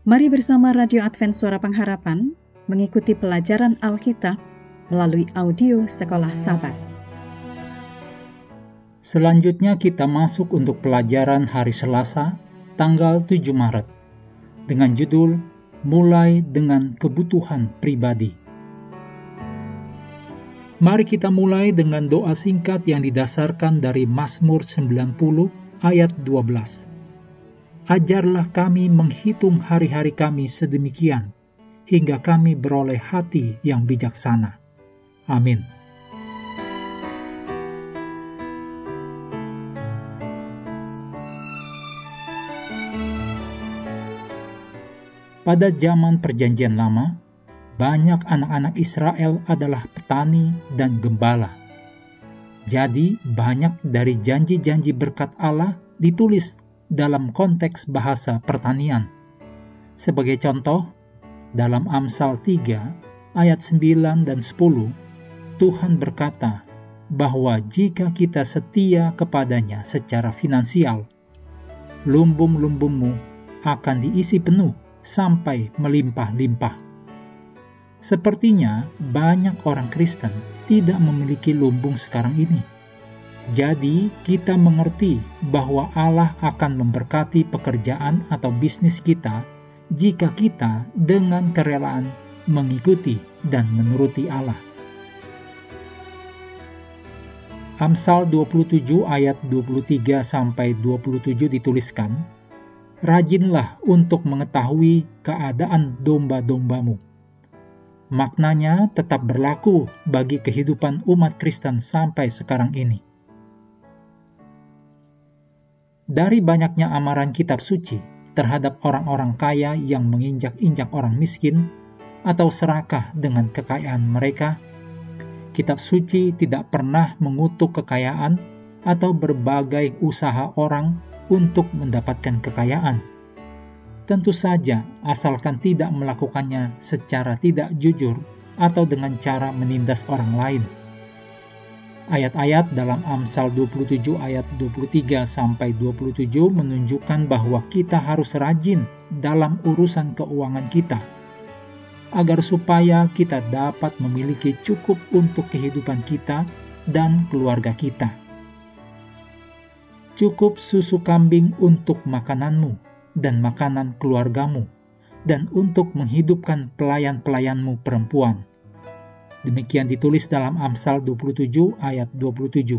Mari bersama Radio Advent Suara Pengharapan mengikuti pelajaran Alkitab melalui audio Sekolah Sabat. Selanjutnya kita masuk untuk pelajaran hari Selasa, tanggal 7 Maret, dengan judul Mulai dengan Kebutuhan Pribadi. Mari kita mulai dengan doa singkat yang didasarkan dari Mazmur 90 ayat 12. Ajarlah kami menghitung hari-hari kami sedemikian, hingga kami beroleh hati yang bijaksana. Amin. Pada zaman Perjanjian Lama, banyak anak-anak Israel adalah petani dan gembala. Jadi, banyak dari janji-janji berkat Allah ditulis dalam konteks bahasa pertanian. Sebagai contoh, dalam Amsal 3 ayat 9 dan 10, Tuhan berkata bahwa jika kita setia kepadanya secara finansial, lumbung-lumbungmu akan diisi penuh sampai melimpah-limpah. Sepertinya banyak orang Kristen tidak memiliki lumbung sekarang ini. Jadi, kita mengerti bahwa Allah akan memberkati pekerjaan atau bisnis kita jika kita dengan kerelaan mengikuti dan menuruti Allah. Amsal 27 ayat 23 sampai 27 dituliskan, Rajinlah untuk mengetahui keadaan domba-dombamu maknanya tetap berlaku bagi kehidupan umat Kristen sampai sekarang ini. Dari banyaknya amaran kitab suci terhadap orang-orang kaya yang menginjak-injak orang miskin atau serakah dengan kekayaan mereka, kitab suci tidak pernah mengutuk kekayaan atau berbagai usaha orang untuk mendapatkan kekayaan Tentu saja, asalkan tidak melakukannya secara tidak jujur atau dengan cara menindas orang lain. Ayat-ayat dalam Amsal 27 ayat 23 sampai 27 menunjukkan bahwa kita harus rajin dalam urusan keuangan kita agar supaya kita dapat memiliki cukup untuk kehidupan kita dan keluarga kita. Cukup susu kambing untuk makananmu dan makanan keluargamu, dan untuk menghidupkan pelayan-pelayanmu perempuan. Demikian ditulis dalam Amsal 27 ayat 27.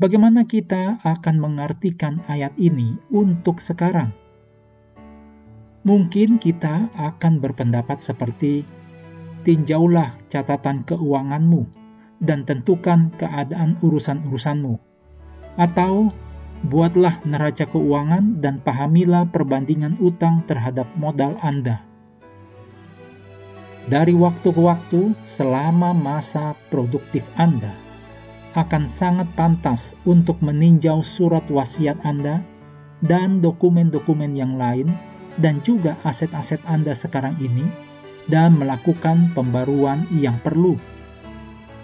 Bagaimana kita akan mengartikan ayat ini untuk sekarang? Mungkin kita akan berpendapat seperti tinjaulah catatan keuanganmu dan tentukan keadaan urusan-urusanmu. Atau Buatlah neraca keuangan dan pahamilah perbandingan utang terhadap modal Anda. Dari waktu ke waktu, selama masa produktif Anda, akan sangat pantas untuk meninjau surat wasiat Anda dan dokumen-dokumen yang lain, dan juga aset-aset Anda sekarang ini, dan melakukan pembaruan yang perlu.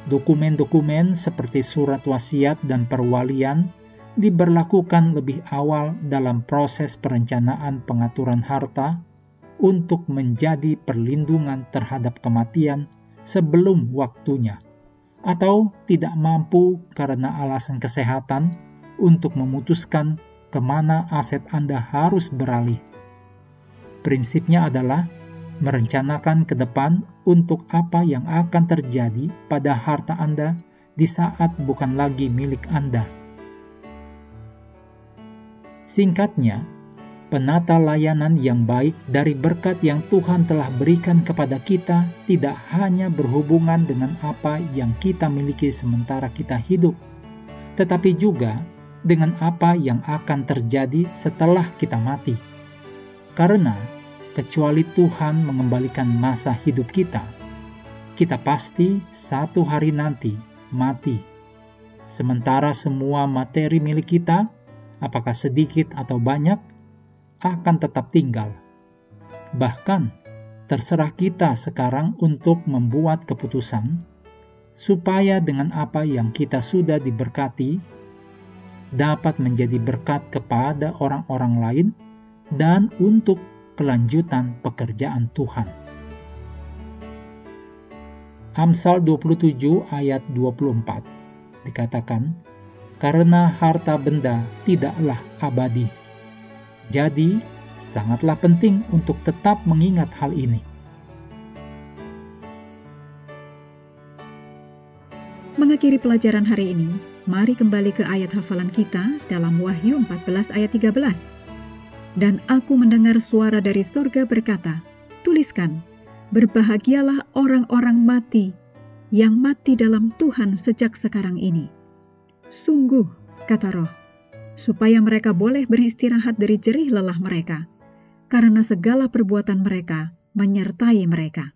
Dokumen-dokumen seperti surat wasiat dan perwalian diberlakukan lebih awal dalam proses perencanaan pengaturan harta untuk menjadi perlindungan terhadap kematian sebelum waktunya, atau tidak mampu karena alasan kesehatan untuk memutuskan ke mana aset Anda harus beralih. Prinsipnya adalah merencanakan ke depan untuk apa yang akan terjadi pada harta Anda di saat bukan lagi milik Anda Singkatnya, penata layanan yang baik dari berkat yang Tuhan telah berikan kepada kita tidak hanya berhubungan dengan apa yang kita miliki sementara kita hidup, tetapi juga dengan apa yang akan terjadi setelah kita mati. Karena kecuali Tuhan mengembalikan masa hidup kita, kita pasti satu hari nanti mati. Sementara semua materi milik kita apakah sedikit atau banyak, akan tetap tinggal. Bahkan, terserah kita sekarang untuk membuat keputusan, supaya dengan apa yang kita sudah diberkati, dapat menjadi berkat kepada orang-orang lain dan untuk kelanjutan pekerjaan Tuhan. Amsal 27 ayat 24 dikatakan, karena harta benda tidaklah abadi. Jadi, sangatlah penting untuk tetap mengingat hal ini. Mengakhiri pelajaran hari ini, mari kembali ke ayat hafalan kita dalam Wahyu 14 ayat 13. Dan aku mendengar suara dari sorga berkata, Tuliskan, berbahagialah orang-orang mati yang mati dalam Tuhan sejak sekarang ini. Sungguh, kata roh, supaya mereka boleh beristirahat dari jerih lelah mereka, karena segala perbuatan mereka menyertai mereka.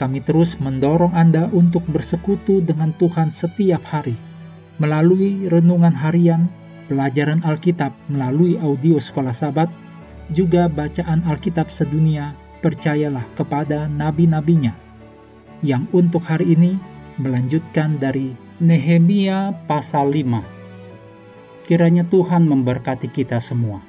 Kami terus mendorong Anda untuk bersekutu dengan Tuhan setiap hari, melalui renungan harian pelajaran Alkitab melalui audio sekolah sabat, juga bacaan Alkitab sedunia, percayalah kepada nabi-nabinya, yang untuk hari ini melanjutkan dari Nehemia pasal 5. Kiranya Tuhan memberkati kita semua.